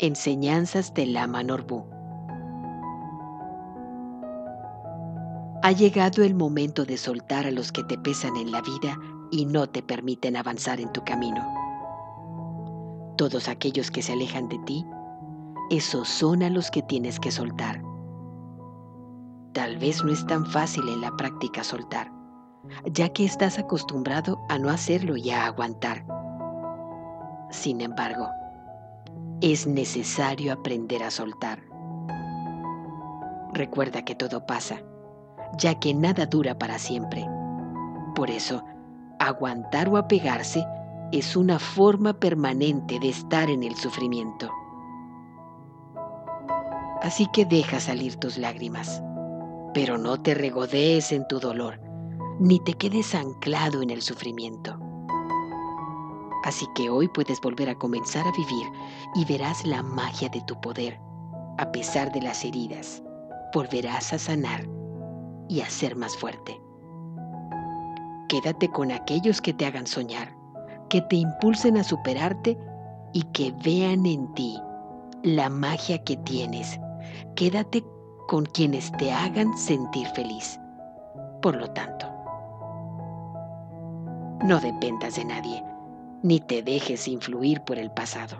Enseñanzas de Lama Norbu. Ha llegado el momento de soltar a los que te pesan en la vida y no te permiten avanzar en tu camino. Todos aquellos que se alejan de ti, esos son a los que tienes que soltar. Tal vez no es tan fácil en la práctica soltar, ya que estás acostumbrado a no hacerlo y a aguantar. Sin embargo, es necesario aprender a soltar. Recuerda que todo pasa, ya que nada dura para siempre. Por eso, aguantar o apegarse es una forma permanente de estar en el sufrimiento. Así que deja salir tus lágrimas, pero no te regodees en tu dolor, ni te quedes anclado en el sufrimiento. Así que hoy puedes volver a comenzar a vivir y verás la magia de tu poder. A pesar de las heridas, volverás a sanar y a ser más fuerte. Quédate con aquellos que te hagan soñar, que te impulsen a superarte y que vean en ti la magia que tienes. Quédate con quienes te hagan sentir feliz. Por lo tanto, no dependas de nadie ni te dejes influir por el pasado.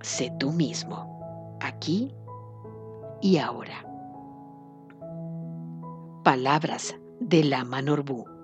Sé tú mismo, aquí y ahora. Palabras de la Manorbu.